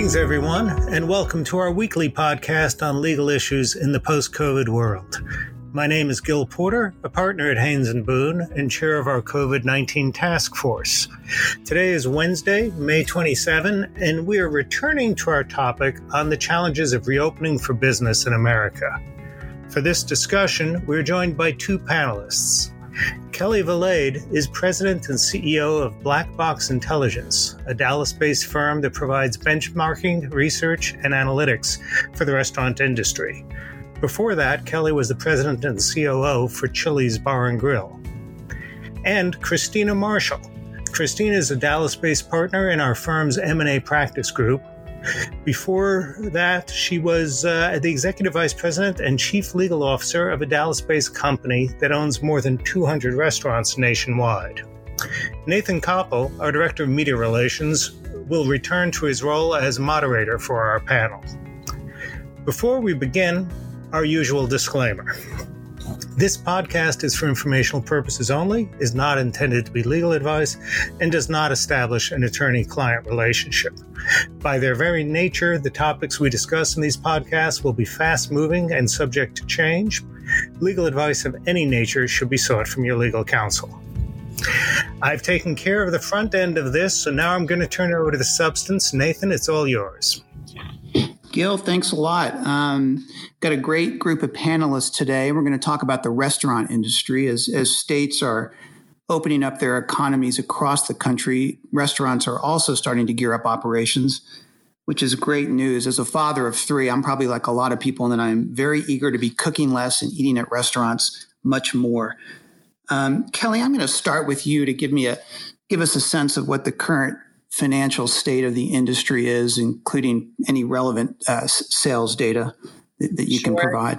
Greetings, everyone, and welcome to our weekly podcast on legal issues in the post COVID world. My name is Gil Porter, a partner at Haynes and Boone and chair of our COVID 19 task force. Today is Wednesday, May 27, and we are returning to our topic on the challenges of reopening for business in America. For this discussion, we're joined by two panelists. Kelly Valade is president and CEO of Black Box Intelligence, a Dallas based firm that provides benchmarking, research, and analytics for the restaurant industry. Before that, Kelly was the president and COO for Chili's Bar and Grill. And Christina Marshall. Christina is a Dallas-based partner in our firm's M&A practice group, before that, she was uh, the executive vice president and chief legal officer of a Dallas based company that owns more than 200 restaurants nationwide. Nathan Koppel, our director of media relations, will return to his role as moderator for our panel. Before we begin, our usual disclaimer. This podcast is for informational purposes only, is not intended to be legal advice, and does not establish an attorney client relationship. By their very nature, the topics we discuss in these podcasts will be fast moving and subject to change. Legal advice of any nature should be sought from your legal counsel. I've taken care of the front end of this, so now I'm going to turn it over to the substance. Nathan, it's all yours. Gil, thanks a lot. Um, got a great group of panelists today. We're going to talk about the restaurant industry as, as states are opening up their economies across the country. Restaurants are also starting to gear up operations, which is great news. As a father of three, I'm probably like a lot of people, and I'm very eager to be cooking less and eating at restaurants much more. Um, Kelly, I'm going to start with you to give me a give us a sense of what the current financial state of the industry is, including any relevant uh, sales data that, that you sure. can provide.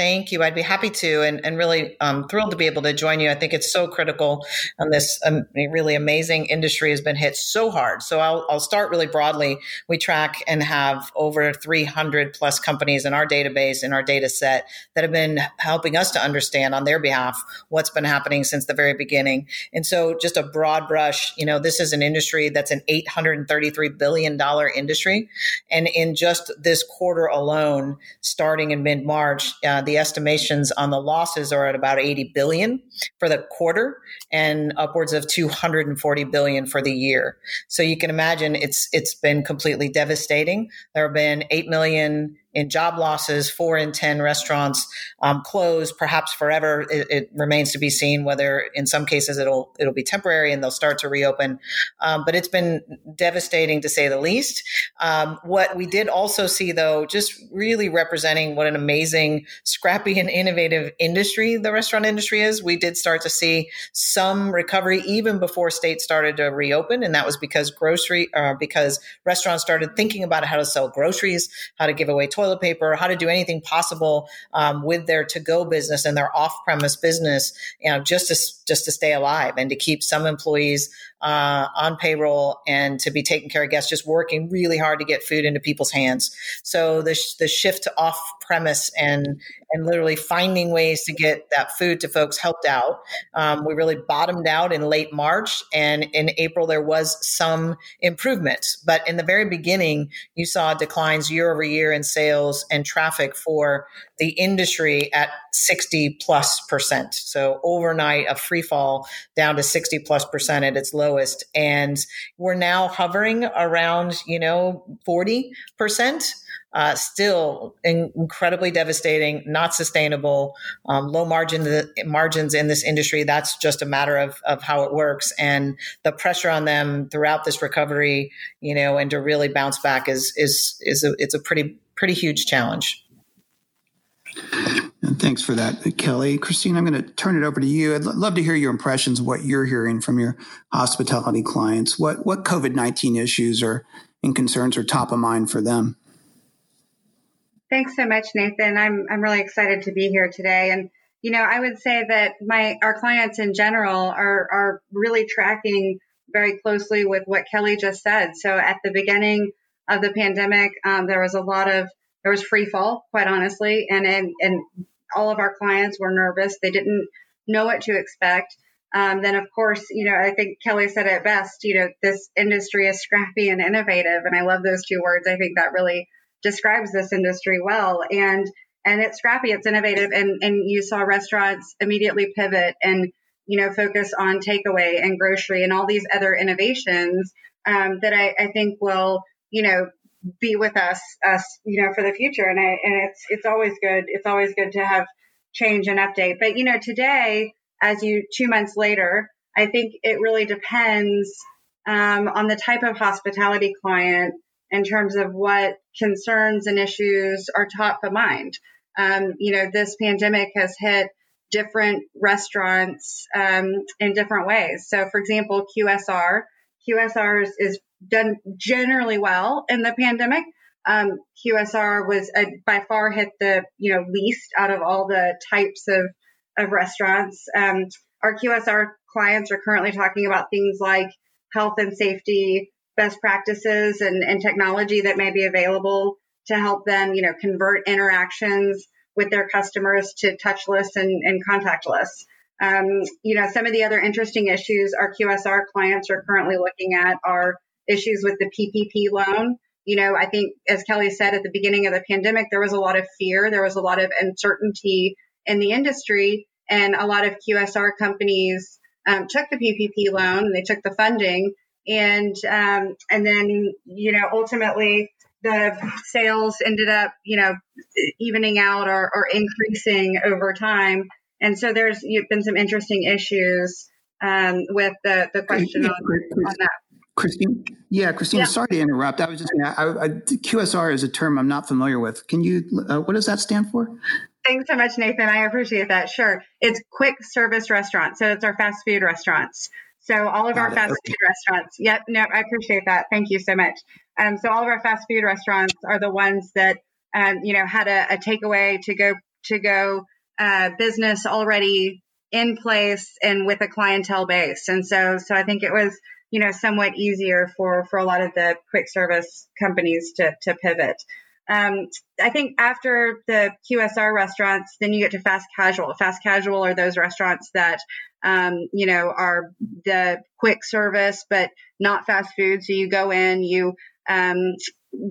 Thank you. I'd be happy to, and, and really um, thrilled to be able to join you. I think it's so critical, and this um, really amazing industry has been hit so hard. So I'll, I'll start really broadly. We track and have over 300 plus companies in our database, in our data set, that have been helping us to understand on their behalf what's been happening since the very beginning. And so, just a broad brush, you know, this is an industry that's an $833 billion industry. And in just this quarter alone, starting in mid March, uh, the estimations on the losses are at about 80 billion for the quarter and upwards of 240 billion for the year. So you can imagine it's it's been completely devastating. There have been 8 million in job losses, four in 10 restaurants um, close, perhaps forever. It, it, remains to be seen whether in some cases it'll, it'll be temporary and they'll start to reopen. Um, but it's been devastating to say the least. Um, what we did also see though, just really representing what an amazing, scrappy and innovative industry the restaurant industry is, we did start to see some recovery even before states started to reopen. And that was because grocery, uh, because restaurants started thinking about how to sell groceries, how to give away toilet paper, how to do anything possible um, with their to-go business and their off-premise business, you know, just to just to stay alive and to keep some employees uh, on payroll and to be taking care of guests, just working really hard to get food into people's hands. So the the shift to off-premise and and literally finding ways to get that food to folks helped out. Um, we really bottomed out in late March, and in April there was some improvement. But in the very beginning, you saw declines year over year in sales and traffic for the industry at 60 plus percent. So overnight, a free fall down to 60 plus percent at its lowest. And we're now hovering around, you know, 40 percent uh, still in, incredibly devastating, not sustainable, um, low margin margins in this industry. That's just a matter of of how it works, and the pressure on them throughout this recovery, you know, and to really bounce back is is is a, it's a pretty pretty huge challenge. And thanks for that, Kelly. Christine, I'm going to turn it over to you. I'd love to hear your impressions what you're hearing from your hospitality clients. What what COVID nineteen issues are and concerns are top of mind for them? Thanks so much, Nathan. I'm I'm really excited to be here today. And you know, I would say that my our clients in general are are really tracking very closely with what Kelly just said. So at the beginning of the pandemic, um, there was a lot of there was free fall, quite honestly, and and and all of our clients were nervous. They didn't know what to expect. um, then of course, you know, I think Kelly said it best, you know, this industry is scrappy and innovative. And I love those two words. I think that really describes this industry well. And, and it's scrappy, it's innovative. And, and you saw restaurants immediately pivot and, you know, focus on takeaway and grocery and all these other innovations um, that I, I think will, you know, be with us, us, you know, for the future. And I, and it's, it's always good. It's always good to have change and update. But, you know, today, as you two months later, I think it really depends um, on the type of hospitality client in terms of what concerns and issues are top of mind. Um, you know, this pandemic has hit different restaurants um, in different ways. So, for example, QSR, QSR is, is done generally well in the pandemic. Um, QSR was uh, by far hit the you know least out of all the types of of restaurants. Um, our QSR clients are currently talking about things like health and safety best practices and, and technology that may be available to help them, you know, convert interactions with their customers to touchless and, and contactless. Um, you know, some of the other interesting issues our QSR clients are currently looking at are issues with the PPP loan. You know, I think, as Kelly said at the beginning of the pandemic, there was a lot of fear, there was a lot of uncertainty in the industry, and a lot of QSR companies um, took the PPP loan and they took the funding, and um, and then you know ultimately the sales ended up you know evening out or, or increasing over time, and so there's been some interesting issues um, with the the question on, on that. Christine, yeah, Christine. Yeah. Sorry to interrupt. I was just I, I, QSR is a term I'm not familiar with. Can you? Uh, what does that stand for? Thanks so much, Nathan. I appreciate that. Sure, it's quick service restaurant. so it's our fast food restaurants. So all of Got our it. fast okay. food restaurants. Yep. No, I appreciate that. Thank you so much. Um, so all of our fast food restaurants are the ones that um, you know had a, a takeaway to go to go uh, business already in place and with a clientele base. And so so I think it was you know, somewhat easier for, for a lot of the quick service companies to, to pivot. Um, I think after the QSR restaurants, then you get to fast casual. Fast casual are those restaurants that, um, you know, are the quick service, but not fast food. So you go in, you, um,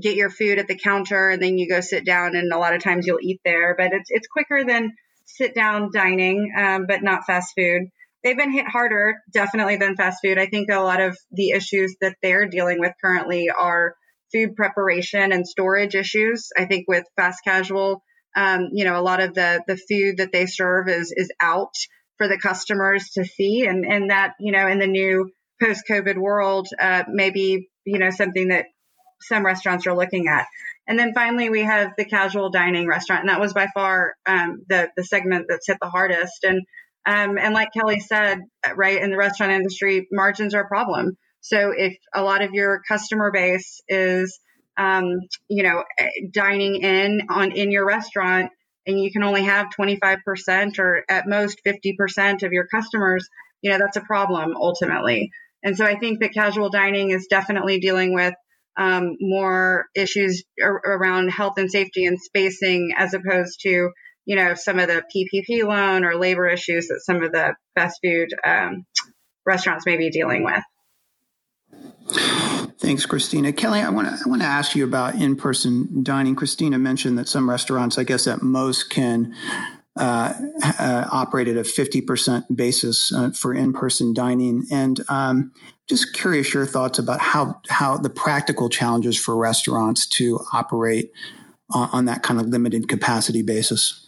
get your food at the counter and then you go sit down and a lot of times you'll eat there, but it's, it's quicker than sit down dining, um, but not fast food they've been hit harder, definitely than fast food. I think a lot of the issues that they're dealing with currently are food preparation and storage issues. I think with fast casual, um, you know, a lot of the the food that they serve is is out for the customers to see, and and that you know, in the new post COVID world, uh, maybe you know something that some restaurants are looking at. And then finally, we have the casual dining restaurant, and that was by far um, the the segment that's hit the hardest. And um, and like Kelly said, right, in the restaurant industry, margins are a problem. So if a lot of your customer base is, um, you know, dining in on in your restaurant, and you can only have 25% or at most 50% of your customers, you know, that's a problem ultimately. And so I think that casual dining is definitely dealing with um, more issues ar- around health and safety and spacing as opposed to you know, some of the PPP loan or labor issues that some of the fast food um, restaurants may be dealing with. Thanks, Christina. Kelly, I want to I want to ask you about in-person dining. Christina mentioned that some restaurants, I guess, at most can uh, uh, operate at a 50% basis uh, for in-person dining. And um, just curious your thoughts about how how the practical challenges for restaurants to operate on, on that kind of limited capacity basis.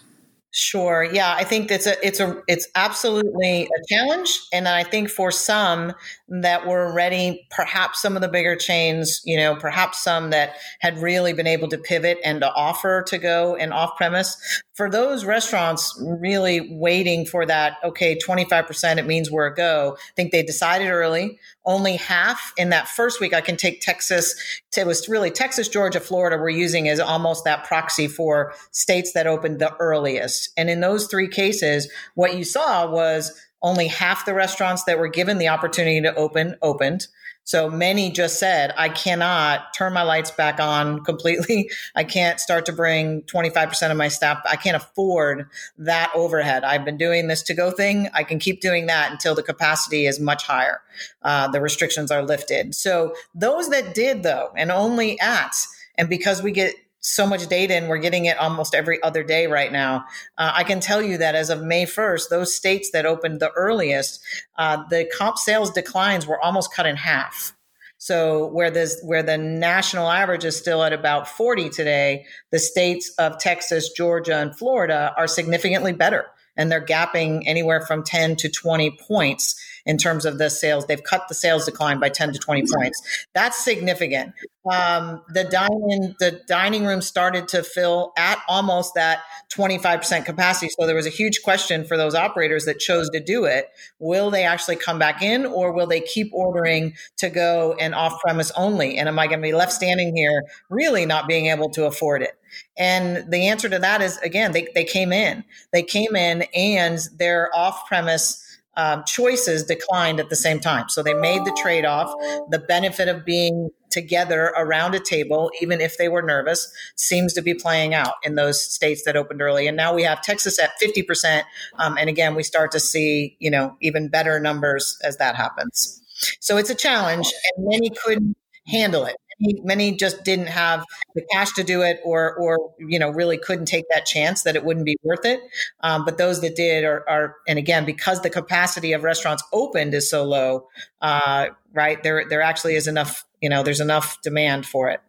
Sure. Yeah, I think it's a it's a it's absolutely a challenge, and I think for some that were ready, perhaps some of the bigger chains, you know, perhaps some that had really been able to pivot and to offer to go and off premise. For those restaurants really waiting for that, okay, twenty five percent, it means we're a go. I think they decided early only half in that first week. I can take Texas. It was really Texas, Georgia, Florida. We're using as almost that proxy for states that opened the earliest. And in those three cases, what you saw was only half the restaurants that were given the opportunity to open opened. So many just said, I cannot turn my lights back on completely. I can't start to bring 25% of my staff. I can't afford that overhead. I've been doing this to go thing. I can keep doing that until the capacity is much higher. Uh, the restrictions are lifted. So those that did though, and only at, and because we get so much data and we're getting it almost every other day right now. Uh, I can tell you that as of May 1st, those states that opened the earliest, uh, the comp sales declines were almost cut in half. So where this where the national average is still at about 40 today, the states of Texas, Georgia, and Florida are significantly better. And they're gapping anywhere from 10 to 20 points in terms of the sales. They've cut the sales decline by 10 to 20 points. That's significant. Um, the dining the dining room started to fill at almost that 25% capacity. So there was a huge question for those operators that chose to do it. Will they actually come back in or will they keep ordering to go and off premise only? And am I going to be left standing here really not being able to afford it? And the answer to that is again, they, they came in. They came in and their off premise um, choices declined at the same time. So they made the trade off. The benefit of being together around a table, even if they were nervous, seems to be playing out in those states that opened early. And now we have Texas at 50%. Um, and again, we start to see, you know, even better numbers as that happens. So it's a challenge and many couldn't handle it many just didn't have the cash to do it or or you know really couldn't take that chance that it wouldn't be worth it um, but those that did are, are and again because the capacity of restaurants opened is so low uh, right there there actually is enough you know there's enough demand for it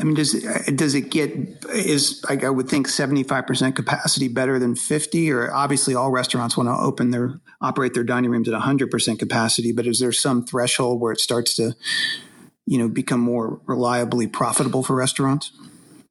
I mean, does it, does it get is like I would think seventy five percent capacity better than fifty? Or obviously, all restaurants want to open their operate their dining rooms at hundred percent capacity, but is there some threshold where it starts to you know, become more reliably profitable for restaurants?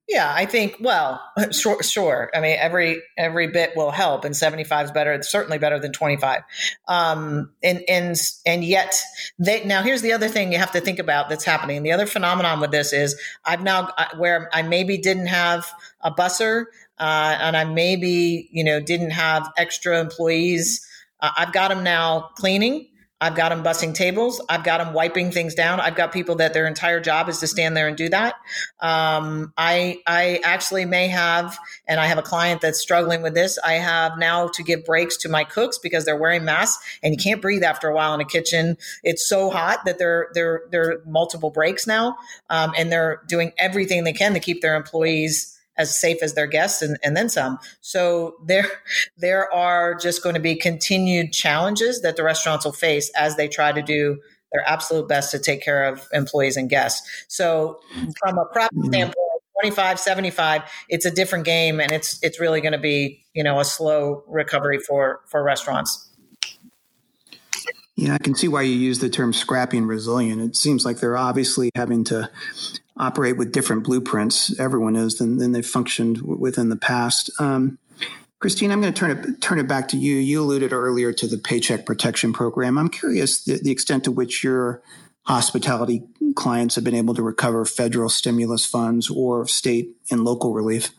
Yeah, I think. Well, sure, sure. I mean, every every bit will help, and seventy five is better. It's certainly better than twenty five. Um, and and and yet, they now here's the other thing you have to think about that's happening. The other phenomenon with this is I've now where I maybe didn't have a busser, uh, and I maybe you know didn't have extra employees. Uh, I've got them now cleaning. I've got them bussing tables. I've got them wiping things down. I've got people that their entire job is to stand there and do that. Um, I I actually may have, and I have a client that's struggling with this. I have now to give breaks to my cooks because they're wearing masks, and you can't breathe after a while in a kitchen. It's so hot that they're they're they're multiple breaks now, um, and they're doing everything they can to keep their employees as safe as their guests and, and then some. So there, there are just going to be continued challenges that the restaurants will face as they try to do their absolute best to take care of employees and guests. So from a profit mm-hmm. standpoint, 25, 75, it's a different game and it's, it's really going to be, you know, a slow recovery for, for restaurants. Yeah, I can see why you use the term scrappy and resilient. It seems like they're obviously having to operate with different blueprints. Everyone is than, than they've functioned within the past. Um, Christine, I'm going to turn it turn it back to you. You alluded earlier to the Paycheck Protection Program. I'm curious the, the extent to which your hospitality clients have been able to recover federal stimulus funds or state and local relief.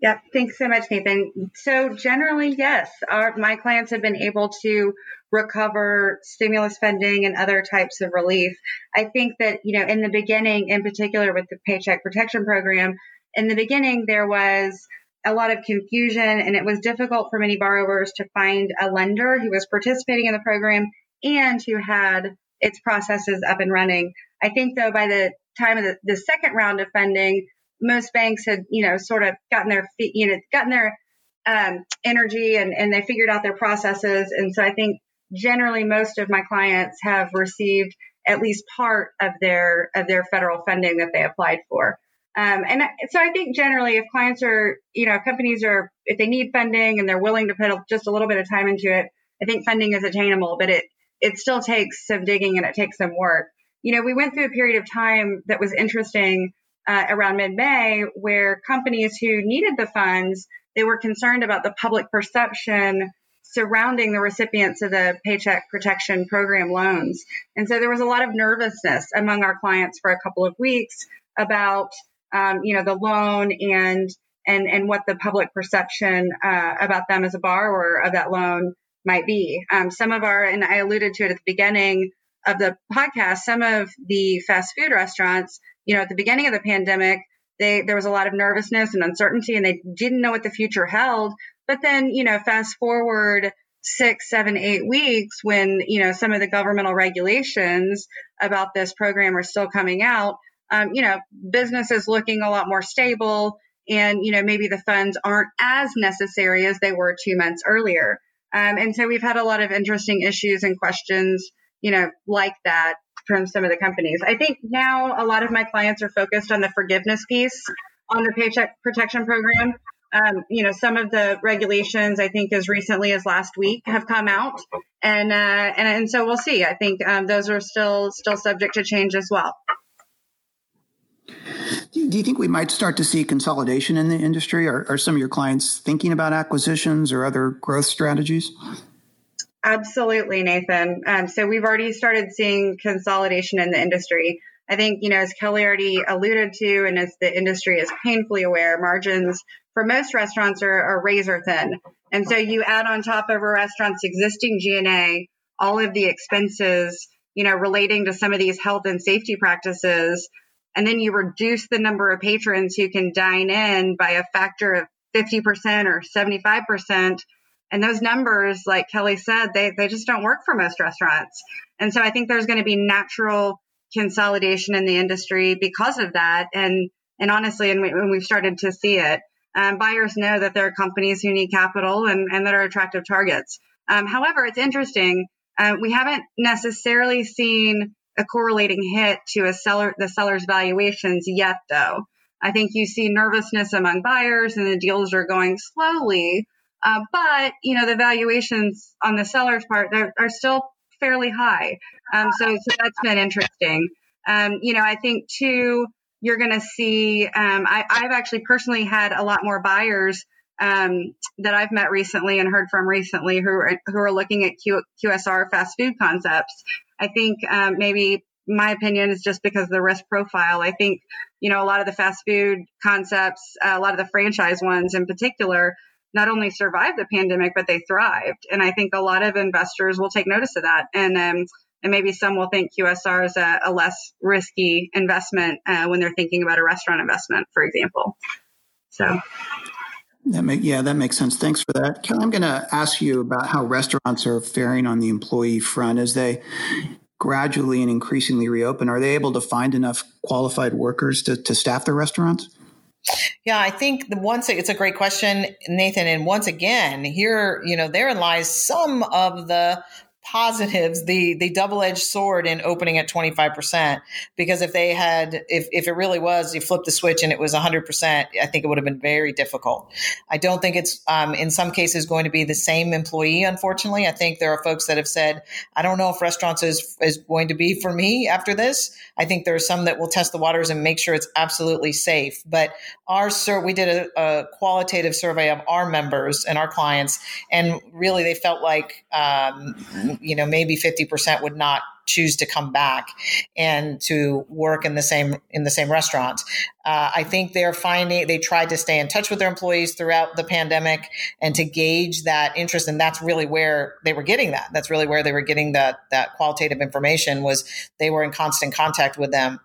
Yep. Thanks so much, Nathan. So generally, yes, our, my clients have been able to recover stimulus funding and other types of relief. I think that, you know, in the beginning, in particular with the Paycheck Protection Program, in the beginning, there was a lot of confusion and it was difficult for many borrowers to find a lender who was participating in the program and who had its processes up and running. I think though by the time of the, the second round of funding, most banks had, you know, sort of gotten their feet, you know, gotten their um, energy and, and they figured out their processes. And so I think generally most of my clients have received at least part of their of their federal funding that they applied for. Um, and so I think generally, if clients are, you know, companies are, if they need funding and they're willing to put just a little bit of time into it, I think funding is attainable, but it it still takes some digging and it takes some work. You know, we went through a period of time that was interesting uh, around mid-May where companies who needed the funds, they were concerned about the public perception surrounding the recipients of the Paycheck Protection Program loans. And so there was a lot of nervousness among our clients for a couple of weeks about, um, you know, the loan and and and what the public perception uh, about them as a borrower of that loan might be. Um, some of our, and I alluded to it at the beginning of the podcast, some of the fast food restaurants, you know, at the beginning of the pandemic, they, there was a lot of nervousness and uncertainty and they didn't know what the future held. But then, you know, fast forward six, seven, eight weeks when, you know, some of the governmental regulations about this program are still coming out, um, you know, business is looking a lot more stable and, you know, maybe the funds aren't as necessary as they were two months earlier. Um, and so we've had a lot of interesting issues and questions, you know, like that from some of the companies. I think now a lot of my clients are focused on the forgiveness piece on the Paycheck Protection Program. Um, you know, some of the regulations, I think, as recently as last week, have come out, and uh, and and so we'll see. I think um, those are still still subject to change as well. Do you think we might start to see consolidation in the industry? Are, are some of your clients thinking about acquisitions or other growth strategies? Absolutely, Nathan. Um, so we've already started seeing consolidation in the industry. I think, you know, as Kelly already alluded to, and as the industry is painfully aware, margins for most restaurants are, are razor thin. And so you add on top of a restaurant's existing G&A all of the expenses, you know, relating to some of these health and safety practices, and then you reduce the number of patrons who can dine in by a factor of 50% or 75%. And those numbers, like Kelly said, they, they just don't work for most restaurants. And so I think there's going to be natural consolidation in the industry because of that. And, and honestly, and when we've started to see it, um, buyers know that there are companies who need capital and, and that are attractive targets. Um, however, it's interesting. Uh, we haven't necessarily seen a correlating hit to a seller, the seller's valuations yet, though. I think you see nervousness among buyers and the deals are going slowly. Uh, but, you know, the valuations on the seller's part are, are still fairly high. Um, so, so that's been interesting. Um, you know, I think too, you're going to see, um, I, have actually personally had a lot more buyers um, that I've met recently and heard from recently who are, who are looking at Q, QSR fast food concepts. I think um, maybe my opinion is just because of the risk profile. I think, you know, a lot of the fast food concepts, uh, a lot of the franchise ones in particular, not only survived the pandemic, but they thrived. And I think a lot of investors will take notice of that. And, um, and maybe some will think QSR is a, a less risky investment uh, when they're thinking about a restaurant investment, for example. So. That make, yeah, that makes sense. Thanks for that. Kelly, I'm going to ask you about how restaurants are faring on the employee front as they gradually and increasingly reopen. Are they able to find enough qualified workers to, to staff their restaurants? Yeah, I think the once it's a great question, Nathan. And once again, here, you know, therein lies some of the positives the the double-edged sword in opening at 25% because if they had if, if it really was you flip the switch and it was 100% i think it would have been very difficult. I don't think it's um, in some cases going to be the same employee unfortunately. I think there are folks that have said i don't know if restaurants is, is going to be for me after this. I think there are some that will test the waters and make sure it's absolutely safe. But our sir we did a, a qualitative survey of our members and our clients and really they felt like um, you know, maybe 50% would not choose to come back and to work in the same in the same restaurant. Uh, I think they're finding they tried to stay in touch with their employees throughout the pandemic and to gauge that interest, and that's really where they were getting that. That's really where they were getting that that qualitative information was they were in constant contact with them.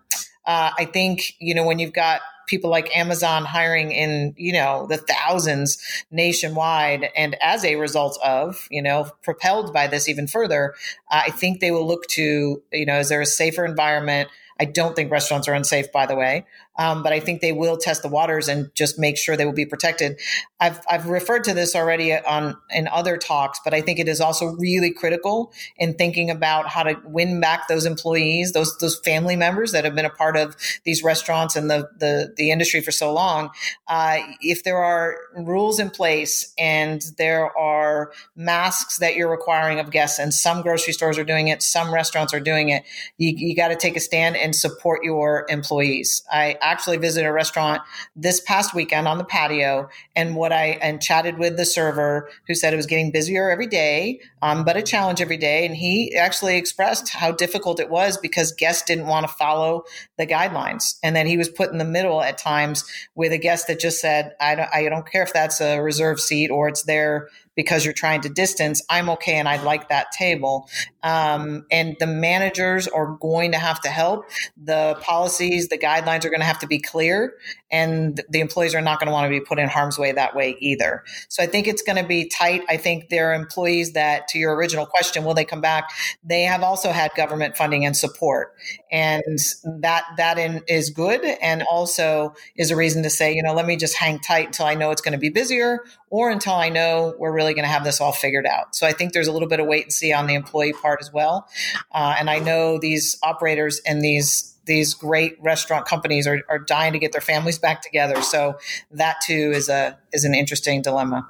Uh, I think you know when you've got people like Amazon hiring in, you know, the thousands nationwide. And as a result of, you know, propelled by this even further, I think they will look to, you know, is there a safer environment? I don't think restaurants are unsafe, by the way. Um, but I think they will test the waters and just make sure they will be protected. I've, I've referred to this already on in other talks, but I think it is also really critical in thinking about how to win back those employees, those those family members that have been a part of these restaurants and the the, the industry for so long. Uh, if there are rules in place and there are masks that you're requiring of guests, and some grocery stores are doing it, some restaurants are doing it, you, you got to take a stand and support your employees. I actually visited a restaurant this past weekend on the patio and what I and chatted with the server who said it was getting busier every day, um, but a challenge every day. And he actually expressed how difficult it was because guests didn't want to follow the guidelines, and that he was put in the middle at times with a guest that just said, "I don't, I don't care if that's a reserved seat or it's there because you're trying to distance, I'm okay and I'd like that table. Um, and the managers are going to have to help. The policies, the guidelines are going to have to be clear, and the employees are not going to want to be put in harm's way that way either. So I think it's going to be tight. I think there are employees that, to your original question, will they come back? They have also had government funding and support, and that that in, is good, and also is a reason to say, you know, let me just hang tight until I know it's going to be busier, or until I know we're really going to have this all figured out. So I think there's a little bit of wait and see on the employee part as well. Uh, and I know these operators and these these great restaurant companies are, are dying to get their families back together. So that too is a is an interesting dilemma.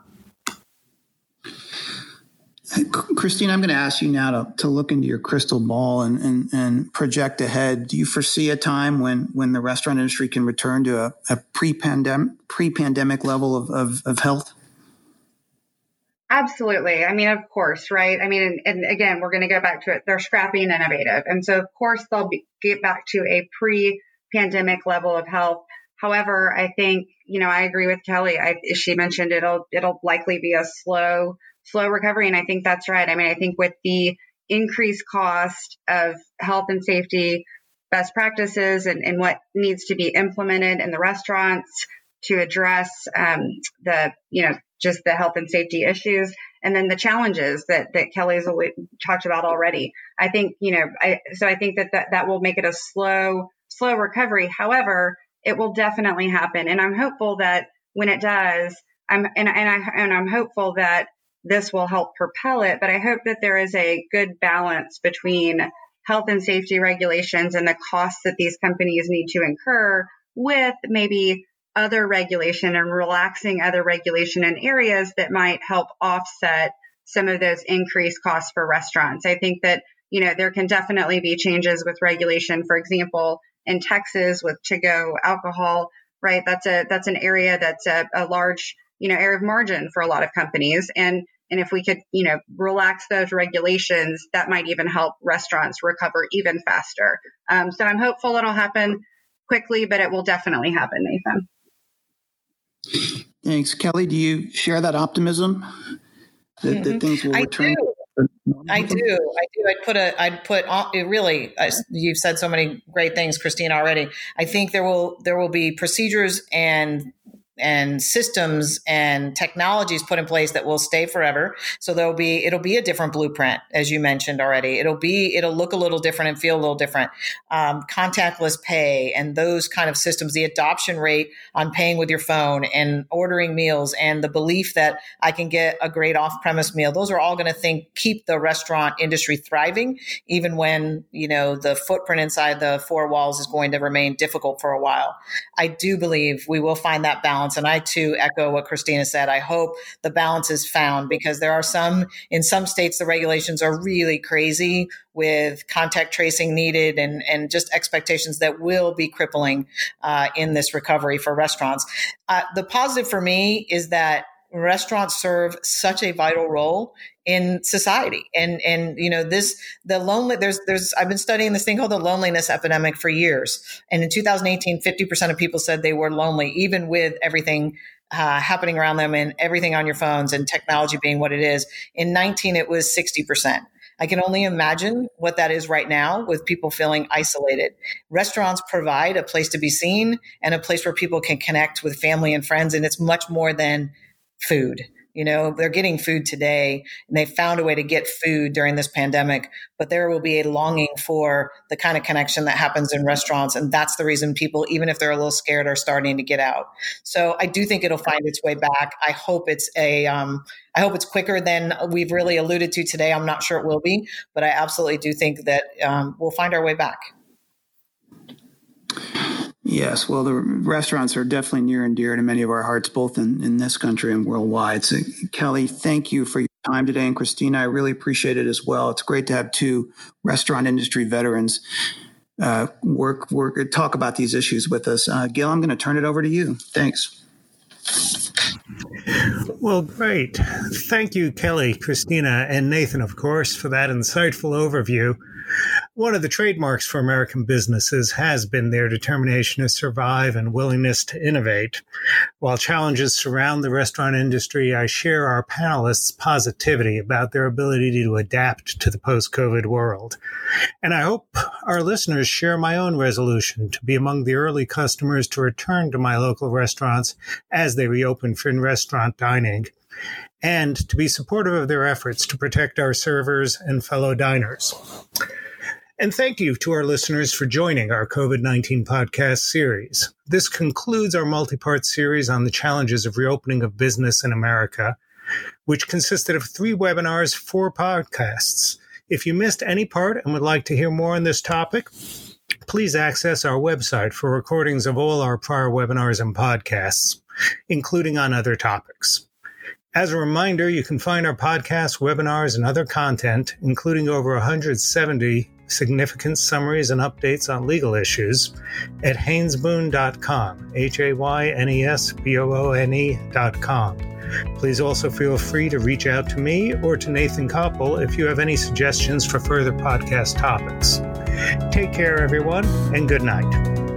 Christine, I'm going to ask you now to, to look into your crystal ball and, and, and project ahead. Do you foresee a time when, when the restaurant industry can return to a, a pre-pandemic, pre-pandemic level of, of, of health? Absolutely. I mean, of course, right? I mean, and, and again, we're going to go back to it. They're scrappy and innovative. And so, of course, they'll be, get back to a pre pandemic level of health. However, I think, you know, I agree with Kelly. I, she mentioned it'll, it'll likely be a slow, slow recovery. And I think that's right. I mean, I think with the increased cost of health and safety best practices and, and what needs to be implemented in the restaurants to address um, the, you know, just the health and safety issues and then the challenges that that Kelly's talked about already. I think you know, I so I think that that, that will make it a slow slow recovery. However, it will definitely happen, and I'm hopeful that when it does, I'm and and I and I'm hopeful that this will help propel it. But I hope that there is a good balance between health and safety regulations and the costs that these companies need to incur with maybe other regulation and relaxing other regulation in areas that might help offset some of those increased costs for restaurants. I think that, you know, there can definitely be changes with regulation. For example, in Texas with to go alcohol, right? That's a, that's an area that's a, a large, you know, area of margin for a lot of companies. And, and if we could, you know, relax those regulations, that might even help restaurants recover even faster. Um, so I'm hopeful it'll happen quickly, but it will definitely happen, Nathan. Thanks, Kelly. Do you share that optimism that, mm-hmm. that things will return? I do. I do. I do. I'd put a. I'd put. It really. You've said so many great things, Christine. Already. I think there will there will be procedures and and systems and technologies put in place that will stay forever. So there'll be it'll be a different blueprint, as you mentioned already. It'll be it'll look a little different and feel a little different. Um, contactless pay and those kind of systems, the adoption rate on paying with your phone and ordering meals, and the belief that I can get a great off-premise meal. Those are all going to think keep the restaurant industry thriving, even when you know the footprint inside the four walls is going to remain difficult for a while. I do believe we will find that balance balance. And I too echo what Christina said. I hope the balance is found because there are some, in some states, the regulations are really crazy with contact tracing needed and, and just expectations that will be crippling uh, in this recovery for restaurants. Uh, the positive for me is that restaurants serve such a vital role in society and and you know this the lonely there's there's i've been studying this thing called the loneliness epidemic for years and in 2018 50% of people said they were lonely even with everything uh, happening around them and everything on your phones and technology being what it is in 19 it was 60% I can only imagine what that is right now with people feeling isolated. Restaurants provide a place to be seen and a place where people can connect with family and friends. And it's much more than food. You know, they're getting food today and they found a way to get food during this pandemic, but there will be a longing for the kind of connection that happens in restaurants. And that's the reason people, even if they're a little scared, are starting to get out. So I do think it'll find its way back. I hope it's a, um, I hope it's quicker than we've really alluded to today. I'm not sure it will be, but I absolutely do think that um, we'll find our way back. Yes, well, the restaurants are definitely near and dear to many of our hearts, both in, in this country and worldwide. So, Kelly, thank you for your time today. And Christina, I really appreciate it as well. It's great to have two restaurant industry veterans uh, work, work, talk about these issues with us. Uh, Gil, I'm going to turn it over to you. Thanks. Well, great. Thank you, Kelly, Christina, and Nathan, of course, for that insightful overview. One of the trademarks for American businesses has been their determination to survive and willingness to innovate. While challenges surround the restaurant industry, I share our panelists' positivity about their ability to adapt to the post COVID world. And I hope our listeners share my own resolution to be among the early customers to return to my local restaurants as they reopen for in restaurant dining and to be supportive of their efforts to protect our servers and fellow diners. And thank you to our listeners for joining our COVID 19 podcast series. This concludes our multi part series on the challenges of reopening of business in America, which consisted of three webinars, four podcasts. If you missed any part and would like to hear more on this topic, please access our website for recordings of all our prior webinars and podcasts, including on other topics. As a reminder, you can find our podcasts, webinars, and other content, including over 170 significant summaries and updates on legal issues at haynesboone.com, H A Y N E S B O O N E.com. Please also feel free to reach out to me or to Nathan Koppel if you have any suggestions for further podcast topics. Take care, everyone, and good night.